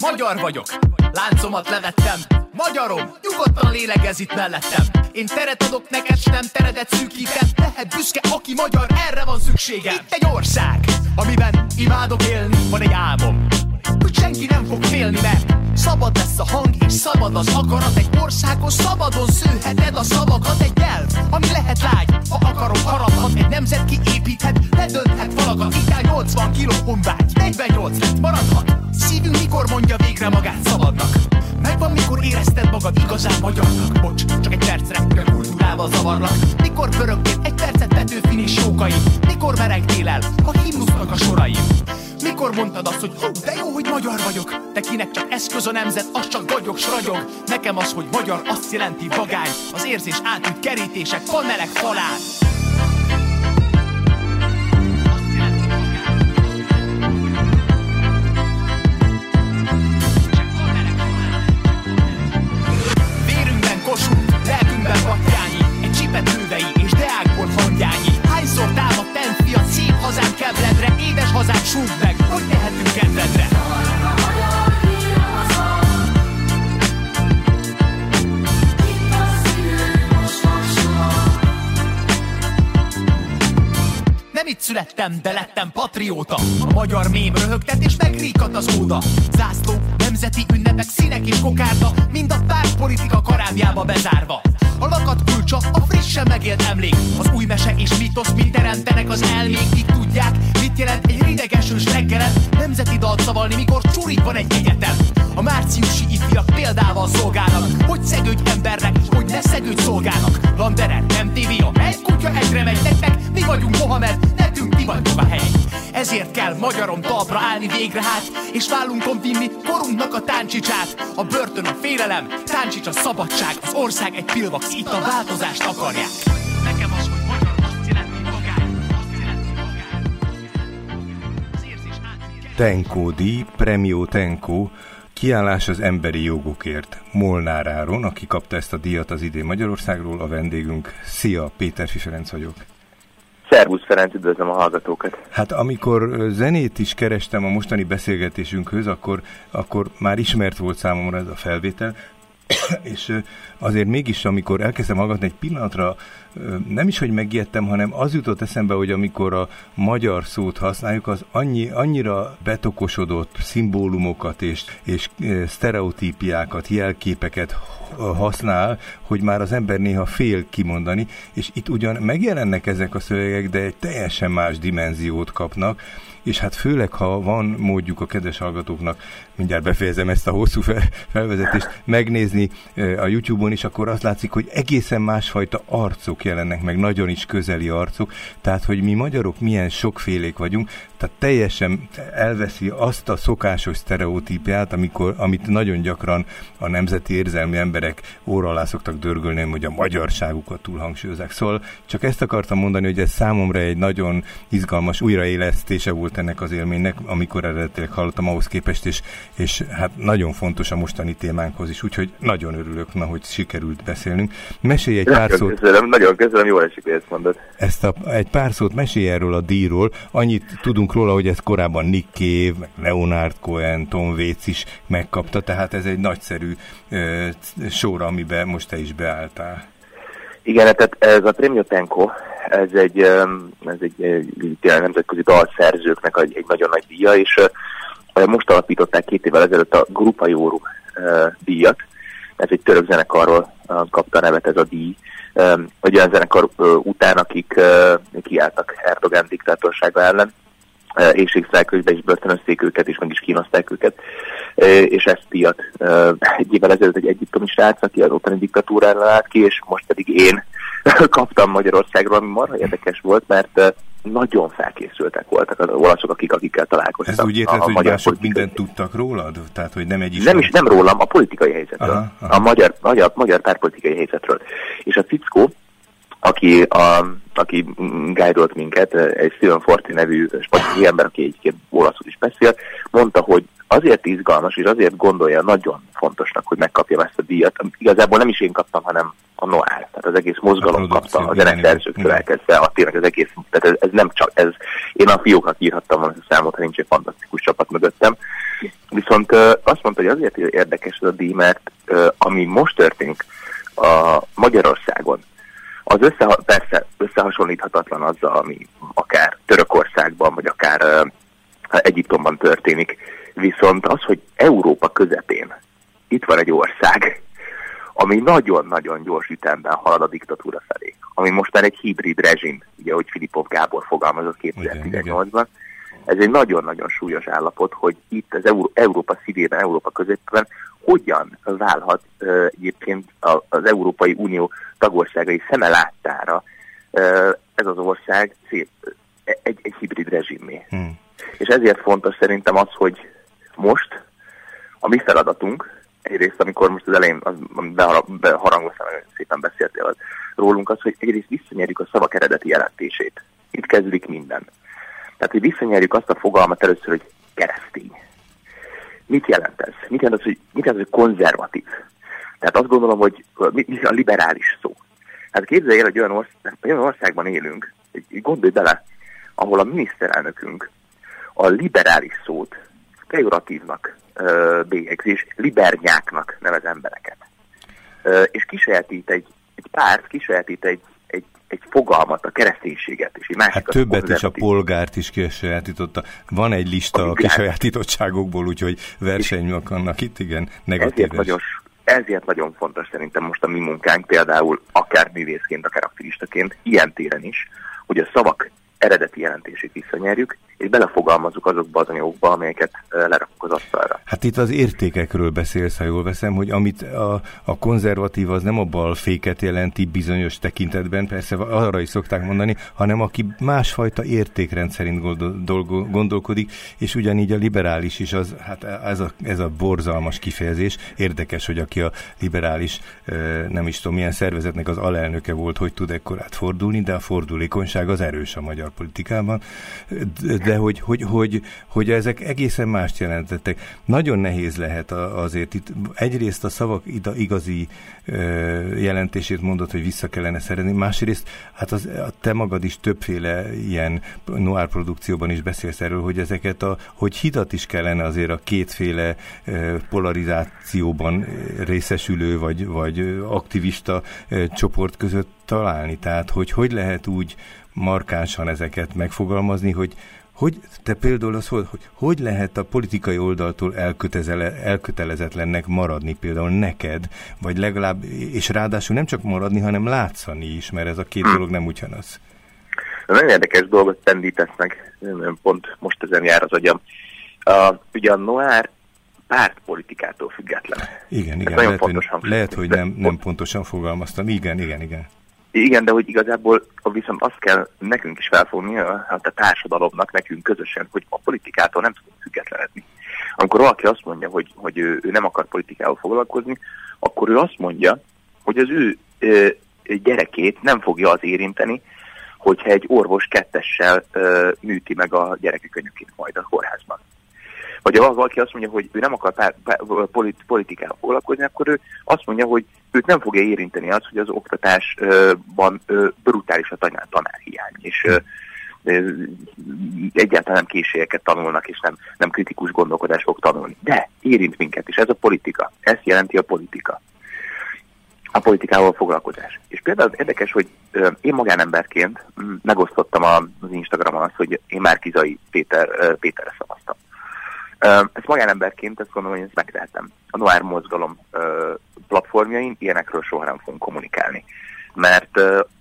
magyar vagyok. Láncomat levettem, magyarom Nyugodtan lélegez itt mellettem. Én teret adok neked, nem teredet szűkítem. Lehet büszke, aki magyar, erre van szüksége. Itt egy ország, amiben imádok élni. Van egy álmom, hogy senki nem fog félni, mert Szabad lesz a hang és szabad az akarat. Egy országos szabadon szőheted a szavakat. Egy nyelv, ami lehet lágy, ha akarom haraphat. Egy nemzet kiépíthet, ledönthet falakat Itt 80 kiló honvágy, 48 lett maradhat. Szívünk mikor mondja végre magát szabadnak? Megvan mikor érezted magad igazán magyarnak? Bocs, csak egy percre, a kultúrával zavarlak. Mikor pörögtél egy percet Petőfin és jókai Mikor merengtél el, ha himnusznak a soraim mikor mondtad azt, hogy hú, de jó, hogy magyar vagyok? Te kinek csak eszköz a nemzet, az csak vagyok, s ragyog Nekem az, hogy magyar azt jelenti vagány. Az érzés átüt kerítések, panelek falán hazám kebledre Édes hazám meg, hogy tehetünk kedvedre Nem itt születtem, de lettem patrióta. A magyar mém röhögtet és megríkat az óda. Zászló, nemzeti ünnepek, színek és kokárda Mind a pártpolitika karámjába bezárva a lakat kulcsa, a frissen megélt emlék. Az új mese és mitosz mind teremtenek az elmék. Így tudják, mit jelent egy ridegesős reggelen. Nemzeti dalt szavalni, mikor csurik van egy egyetem. A márciusi ifjak példával szolgálnak Hogy szegődj embernek, hogy ne szegődj szolgálnak. Landeren, nem tévia, egy kutya egyre megy Nektek? Mi vagyunk Mohamed, Ezért kell magyarom talpra állni végre hát És vállunkon vinni korunknak a táncsicsát A börtön a félelem, táncsics a szabadság Az ország egy pilvax, itt a változást akarják Tenko díj, Premio Tenko, kiállás az emberi jogokért. Molnár Áron, aki kapta ezt a díjat az idén Magyarországról, a vendégünk. Szia, Péter Ferenc vagyok. Szervusz Ferenc, üdvözlöm a hallgatókat. Hát amikor zenét is kerestem a mostani beszélgetésünkhöz, akkor, akkor már ismert volt számomra ez a felvétel, és azért mégis, amikor elkezdtem hallgatni, egy pillanatra nem is, hogy megijedtem, hanem az jutott eszembe, hogy amikor a magyar szót használjuk, az annyi, annyira betokosodott szimbólumokat és, és sztereotípiákat, jelképeket használ, hogy már az ember néha fél kimondani, és itt ugyan megjelennek ezek a szövegek, de egy teljesen más dimenziót kapnak, és hát főleg, ha van módjuk a kedves hallgatóknak, mindjárt befejezem ezt a hosszú fel, felvezetést, megnézni a YouTube-on is, akkor azt látszik, hogy egészen másfajta arcok jelennek meg, nagyon is közeli arcok, tehát, hogy mi magyarok milyen sokfélék vagyunk, tehát teljesen elveszi azt a szokásos sztereotípiát, amikor, amit nagyon gyakran a nemzeti érzelmi emberek óra alá szoktak dörgölni, hogy a magyarságukat túlhangsúlyozzák. Szóval csak ezt akartam mondani, hogy ez számomra egy nagyon izgalmas újraélesztése volt ennek az élménynek, amikor eredetileg hallottam ahhoz képest, és, és hát nagyon fontos a mostani témánkhoz is, úgyhogy nagyon örülök, na, hogy sikerült beszélnünk. Mesélj egy pár Nagyon szót, köszönöm, nagyon köszönöm, jól esik, hogy ezt mondod. ezt a, egy pár szót mesélj erről a díjról. Annyit tudunk róla, hogy ez korábban Nick Cave, meg Leonard Cohen, Tom Waits is megkapta, tehát ez egy nagyszerű ö, sor, amiben most te is beálltál. Igen, tehát ez a Premio Tenko, ez egy, ez egy, egy tényleg nemzetközi dalszerzőknek egy, egy nagyon nagy díja, és most alapították két évvel ezelőtt a Grupa Jóru díjat. Ez egy török zenekarról kapta a nevet ez a díj. Egy olyan zenekar után, akik kiálltak Erdogan diktátorsága ellen, ö, éjségsztrájkokba is börtönözték őket, és meg is kínozták őket, és ezt díjat egy évvel ezelőtt egy egyiptomi srác, aki az ottani diktatúrára állt ki, és most pedig én kaptam Magyarországról, ami marha érdekes volt, mert nagyon felkészültek voltak az olaszok, akik, akikkel találkoztam. Ez úgy érted, hogy magyar mások politikai- mindent tudtak rólad? Tehát, hogy nem egy is nem is, nem rólam, a politikai helyzetről. Aha, aha. A magyar, magyar, magyar pártpolitikai helyzetről. És a Cickó, aki, a, aki guidolt minket, egy Steven Forti nevű sportoló ember, aki egyébként olaszul is beszél, mondta, hogy azért izgalmas, és azért gondolja nagyon fontosnak, hogy megkapjam ezt a díjat. Igazából nem is én kaptam, hanem a Noir, tehát az egész mozgalom kapta, a zeneszerzőktől elkezdve, a tényleg az egész, tehát ez, ez nem csak, ez, én a fióknak írhattam volna ezt a számot, ha nincs egy fantasztikus csapat mögöttem, Viszont azt mondta, hogy azért érdekes ez a díj, mert ami most történik a Magyarországon, az össze, persze összehasonlíthatatlan azzal, ami akár Törökországban, vagy akár Egyiptomban történik. Viszont az, hogy Európa közepén itt van egy ország, ami nagyon-nagyon gyors ütemben halad a diktatúra felé, ami most már egy hibrid rezsim, ugye, ahogy Filipov Gábor fogalmazott 2018-ban, ez egy nagyon-nagyon súlyos állapot, hogy itt az Euró Európa szívében, Európa közepén hogyan válhat uh, egyébként az Európai Unió tagországai szeme láttára ez az ország szép, egy, egy hibrid rezsimmé. Hmm. És ezért fontos szerintem az, hogy most a mi feladatunk, egyrészt, amikor most az elején beharangoztam, nagyon szépen beszéltél az, rólunk, az, hogy egyrészt visszanyerjük a szavak eredeti jelentését. Itt kezdődik minden. Tehát, hogy visszanyerjük azt a fogalmat először, hogy keresztény. Mit jelent ez? Mit jelent az, hogy, mit jelent, hogy konzervatív? Tehát azt gondolom, hogy mi a liberális szó. Hát képzelj el, hogy olyan, ország, olyan országban élünk, gondolj bele, ahol a miniszterelnökünk a liberális szót pejoratívnak bélyegzés, libernyáknak nevez embereket. Ö, és kisajátít egy, egy párt, kisajátít egy, egy, fogalmat, a kereszténységet, és egy másik hát többet is a polgárt is kisajátította. Van egy lista a, a kisajátítottságokból, úgyhogy verseny vannak itt, igen, negatív. Ezért nagyon, ezért nagyon fontos szerintem most a mi munkánk, például akár művészként, akár aktivistaként, ilyen téren is, hogy a szavak eredeti jelentését visszanyerjük, és belefogalmazzuk azokba az anyagokba, amelyeket lerakunk az asztalra. Hát itt az értékekről beszélsz, ha jól veszem, hogy amit a, a konzervatív az nem a balféket jelenti bizonyos tekintetben, persze arra is szokták mondani, hanem aki másfajta értékrend szerint gondolkodik, és ugyanígy a liberális is, az, hát ez a, ez a borzalmas kifejezés. Érdekes, hogy aki a liberális, nem is tudom, milyen szervezetnek az alelnöke volt, hogy tud ekkorát fordulni, de a fordulékonyság az erős a magyar politikában. De de hogy, hogy, hogy, hogy ezek egészen mást jelentettek. Nagyon nehéz lehet azért itt egyrészt a szavak igazi jelentését mondott, hogy vissza kellene szerezni, másrészt hát az, te magad is többféle ilyen noir produkcióban is beszélsz erről, hogy ezeket a, hogy hidat is kellene azért a kétféle polarizációban részesülő vagy, vagy aktivista csoport között találni. Tehát, hogy hogy lehet úgy markánsan ezeket megfogalmazni, hogy hogy te például az, hogy, hogy lehet a politikai oldaltól elkötelezetlennek maradni például neked, vagy legalább, és ráadásul nem csak maradni, hanem látszani is, mert ez a két hm. dolog nem ugyanaz. Nagyon érdekes dolgot pendítesz meg, pont most ezen jár az agyam. Uh, ugye a Noir pártpolitikától független. Igen, igen, lehet, hogy, lehet, hogy nem, nem pontosan fogalmaztam. Igen, igen, igen. Igen, de hogy igazából viszont azt kell nekünk is felfogni, hát a társadalomnak, nekünk közösen, hogy a politikától nem tudunk függetlenedni. Amikor valaki azt mondja, hogy, hogy ő, ő nem akar politikával foglalkozni, akkor ő azt mondja, hogy az ő ö, gyerekét nem fogja az érinteni, hogyha egy orvos kettessel ö, műti meg a gyereke könyökét majd a kórházban. Vagy ha valaki azt mondja, hogy ő nem akar pár, pár, polit, politikával foglalkozni, akkor ő azt mondja, hogy őt nem fogja érinteni az, hogy az oktatásban brutális a tanár, tanárhiány, és egyáltalán nem készségeket tanulnak, és nem, nem kritikus gondolkodást fog tanulni. De érint minket, és ez a politika. Ezt jelenti a politika. A politikával foglalkozás. És például érdekes, hogy én magánemberként megosztottam az Instagramon azt, hogy én már Kizai Péter, Péterre szavaztam. Ezt magánemberként ezt gondolom, hogy ezt megtehetem. A Noir mozgalom platformjain ilyenekről soha nem fogunk kommunikálni. Mert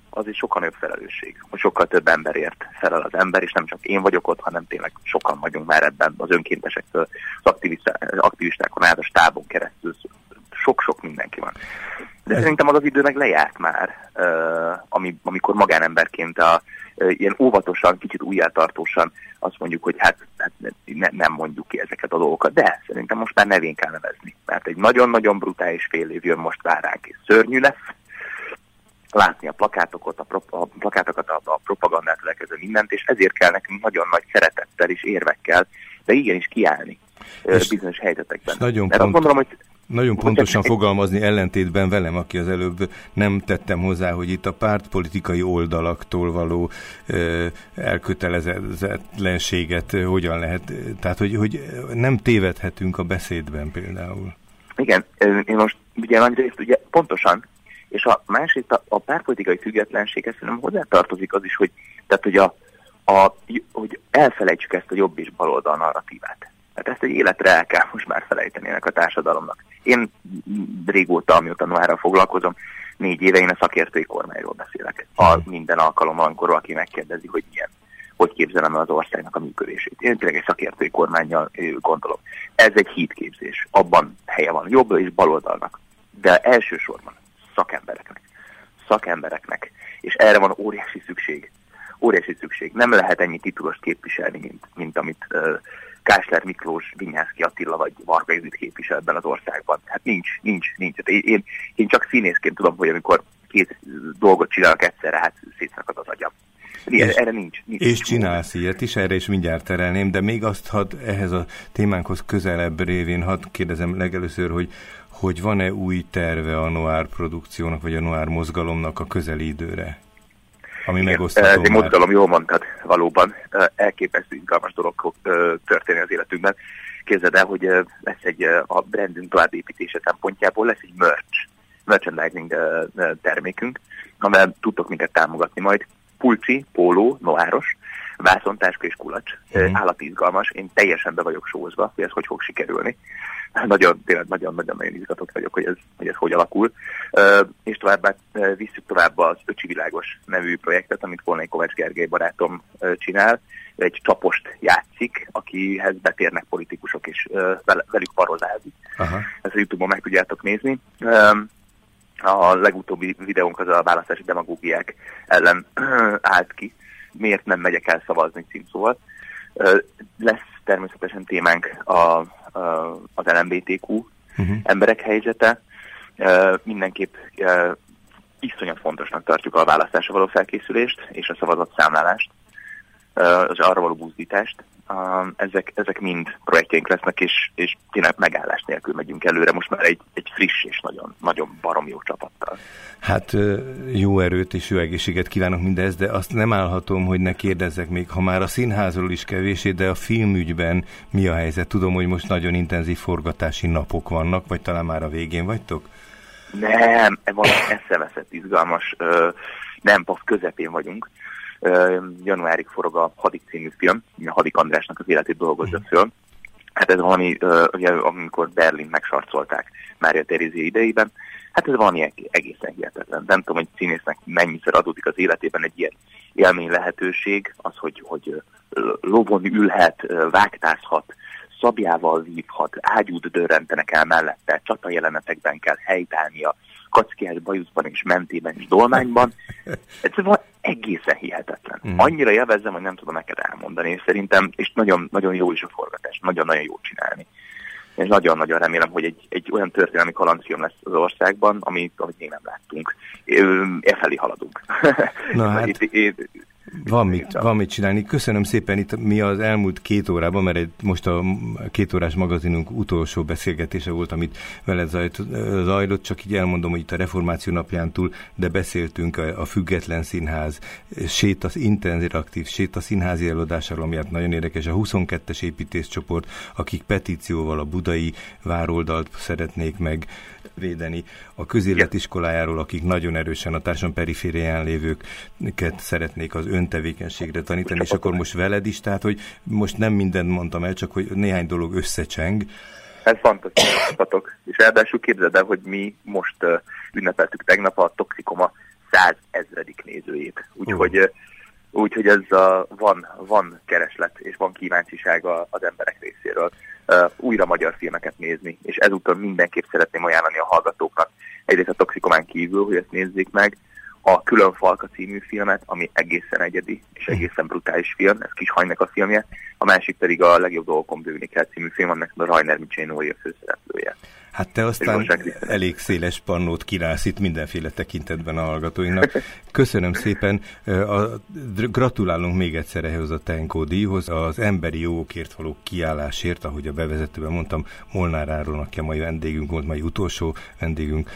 az is sokkal nagyobb felelősség, hogy sokkal több emberért felel az ember, és nem csak én vagyok ott, hanem tényleg sokan vagyunk már ebben az önkéntesektől, az aktivistákon át, a stábon keresztül, sok-sok mindenki van. De Ez... szerintem az az idő meg lejárt már, ami, amikor magánemberként a, ilyen óvatosan, kicsit újjátartósan azt mondjuk, hogy hát, hát ne, nem mondjuk ki ezeket a dolgokat, de szerintem most már nevén kell nevezni, mert egy nagyon-nagyon brutális fél év jön most vár ránk, és szörnyű lesz, látni a plakátokat, a, pro, a plakátokat, a, a propagandát, lekező mindent, és ezért kell nekünk nagyon nagy szeretettel és érvekkel, de igenis kiállni és bizonyos helyzetekben. Nagyon Mert pont... azt gondolom, hogy Nagyon pontosan fogalmazni ellentétben velem, aki az előbb nem tettem hozzá, hogy itt a pártpolitikai oldalaktól való ö, elkötelezetlenséget hogyan lehet, tehát hogy, hogy nem tévedhetünk a beszédben például. Igen, én most ugye nagyrészt ugye pontosan, és a másrészt a, a pártpolitikai függetlenséghez szerintem hozzátartozik az is, hogy, tehát, hogy, a, a, hogy elfelejtsük ezt a jobb és baloldal narratívát. Tehát ezt egy életre el kell most már felejteni ennek a társadalomnak. Én régóta, amióta Noára foglalkozom, négy éve én a szakértői kormányról beszélek. A hmm. minden alkalommal, amikor valaki megkérdezi, hogy milyen, hogy képzelem el az országnak a működését. Én tényleg egy szakértői kormányjal gondolom. Ez egy hídképzés. Abban helye van jobb és baloldalnak. De elsősorban szakembereknek. Szakembereknek. És erre van óriási szükség. Óriási szükség. Nem lehet ennyi titulost képviselni, mint, mint amit uh, Kásler Miklós, Vinyászki Attila vagy Varga Judit képvisel ebben az országban. Hát nincs, nincs, nincs. Hát én, én, én csak színészként tudom, hogy amikor két dolgot csinálok egyszerre, hát szétszakad az agyam. és, erre nincs, nincs. És csinálsz ilyet is, erre is mindjárt terelném, de még azt hadd ehhez a témánkhoz közelebb révén hadd kérdezem legelőször, hogy hogy van-e új terve a Noir produkciónak, vagy a Noir mozgalomnak a közeli időre? Ami megosztható Ez egy mozgalom, jól mondtad, valóban. Elképesztő izgalmas dolog történni az életünkben. Képzeld el, hogy lesz egy a brandünk továbbépítése szempontjából lesz egy merch, merchandising termékünk, amivel tudtok minket támogatni majd. Pulci, póló, noáros, vászontáska és kulacs. Uh-huh. Állati izgalmas, én teljesen be vagyok sózva, hogy ez hogy fog sikerülni. Nagyon, tényleg nagyon-nagyon izgatott vagyok, hogy ez, hogy ez hogy alakul. Uh, és továbbá uh, visszük tovább az Öcsi Világos nevű projektet, amit Volnai Kovács Gergely barátom uh, csinál. Egy csapost játszik, akihez betérnek politikusok, és velük parozázik. Uh-huh. Ezt a Youtube-on meg tudjátok nézni. A legutóbbi videónk az a választási demagógiák ellen állt ki, miért nem megyek el szavazni címszóval. Lesz természetesen témánk a, a, az LMBTQ uh-huh. emberek helyzete. Mindenképp iszonyat fontosnak tartjuk a választásra való felkészülést és a szavazatszámlálást, az arra való buzdítást ezek, ezek mind projektjeink lesznek, és, és tényleg megállás nélkül megyünk előre, most már egy, egy friss és nagyon, nagyon barom jó csapattal. Hát jó erőt és jó egészséget kívánok mindez, de azt nem állhatom, hogy ne kérdezzek még, ha már a színházról is kevésé, de a filmügyben mi a helyzet? Tudom, hogy most nagyon intenzív forgatási napok vannak, vagy talán már a végén vagytok? Nem, van eszeveszett izgalmas, nem, pasz közepén vagyunk januárig forog a Hadik című film, a Hadik Andrásnak az életét dolgozza mhm. föl. Hát ez valami, ugye, amikor Berlin megsarcolták Mária Terézi idejében, hát ez valami egészen hihetetlen. Nem tudom, hogy színésznek mennyiszer adódik az életében egy ilyen élmény lehetőség, az, hogy, hogy lovon ülhet, vágtázhat, szabjával vívhat, ágyút dörrentenek el mellette, csata jelenetekben kell helytállnia, kackiás bajuszban és mentében és dolmányban. Ez van egészen hihetetlen. Mm. Annyira élvezzem, hogy nem tudom neked elmondani, és szerintem, és nagyon, nagyon jó is a forgatás, nagyon-nagyon jó csinálni. És nagyon-nagyon remélem, hogy egy, egy olyan történelmi kalandfilm lesz az országban, amit, amit még nem láttunk. E felé haladunk. Na hát, itt, itt, van mit, van mit csinálni. Köszönöm szépen itt mi az elmúlt két órában, mert egy, most a két órás magazinunk utolsó beszélgetése volt, amit veled zajlott, csak így elmondom, hogy itt a reformáció napján túl, de beszéltünk a, a Független Színház sét az interaktív sét a színházi előadásáról, ami hát nagyon érdekes, a 22-es építészcsoport, akik petícióval a budai vároldalt szeretnék meg védeni a közéletiskolájáról, akik nagyon erősen a társadalom periférián lévőket szeretnék az öntevékenységre tanítani, és akkor most veled is, tehát hogy most nem mindent mondtam el, csak hogy néhány dolog összecseng. Ez fantasztikus, és ráadásul képzeld el, hogy mi most ünnepeltük tegnap a Toxikoma 100 ezredik nézőjét. Úgyhogy uh. Úgyhogy ez a, van, van kereslet és van kíváncsiság az emberek részéről. Uh, újra magyar filmeket nézni, és ezúttal mindenképp szeretném ajánlani a hallgatóknak. Egyrészt a Toxikomán kívül, hogy ezt nézzék meg, a Külön Falka című filmet, ami egészen egyedi és egészen brutális film, ez Kis Hajnak a filmje, a másik pedig a legjobb dolgokon bővni kell című film, annak a Rajner Micsénói a főszereplője. Hát te aztán elég széles pannót kínálsz itt mindenféle tekintetben a hallgatóinknak. Köszönöm szépen, a, gratulálunk még egyszer ehhez a Tenkó díjhoz, az emberi jogokért való kiállásért, ahogy a bevezetőben mondtam, Molnár Áron, aki a mai vendégünk volt, mai utolsó vendégünk,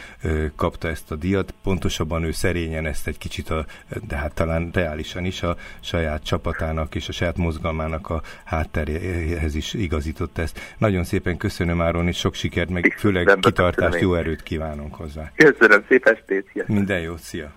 kapta ezt a díjat. Pontosabban ő szerényen ezt egy kicsit, a, de hát talán reálisan is a saját csapatának és a saját mozgalmának a hátteréhez is igazított ezt. Nagyon szépen köszönöm Áron, és sok sikert, meg főleg kitartást, jó erőt kívánunk hozzá. Köszönöm, szép estét! Minden jót, szia!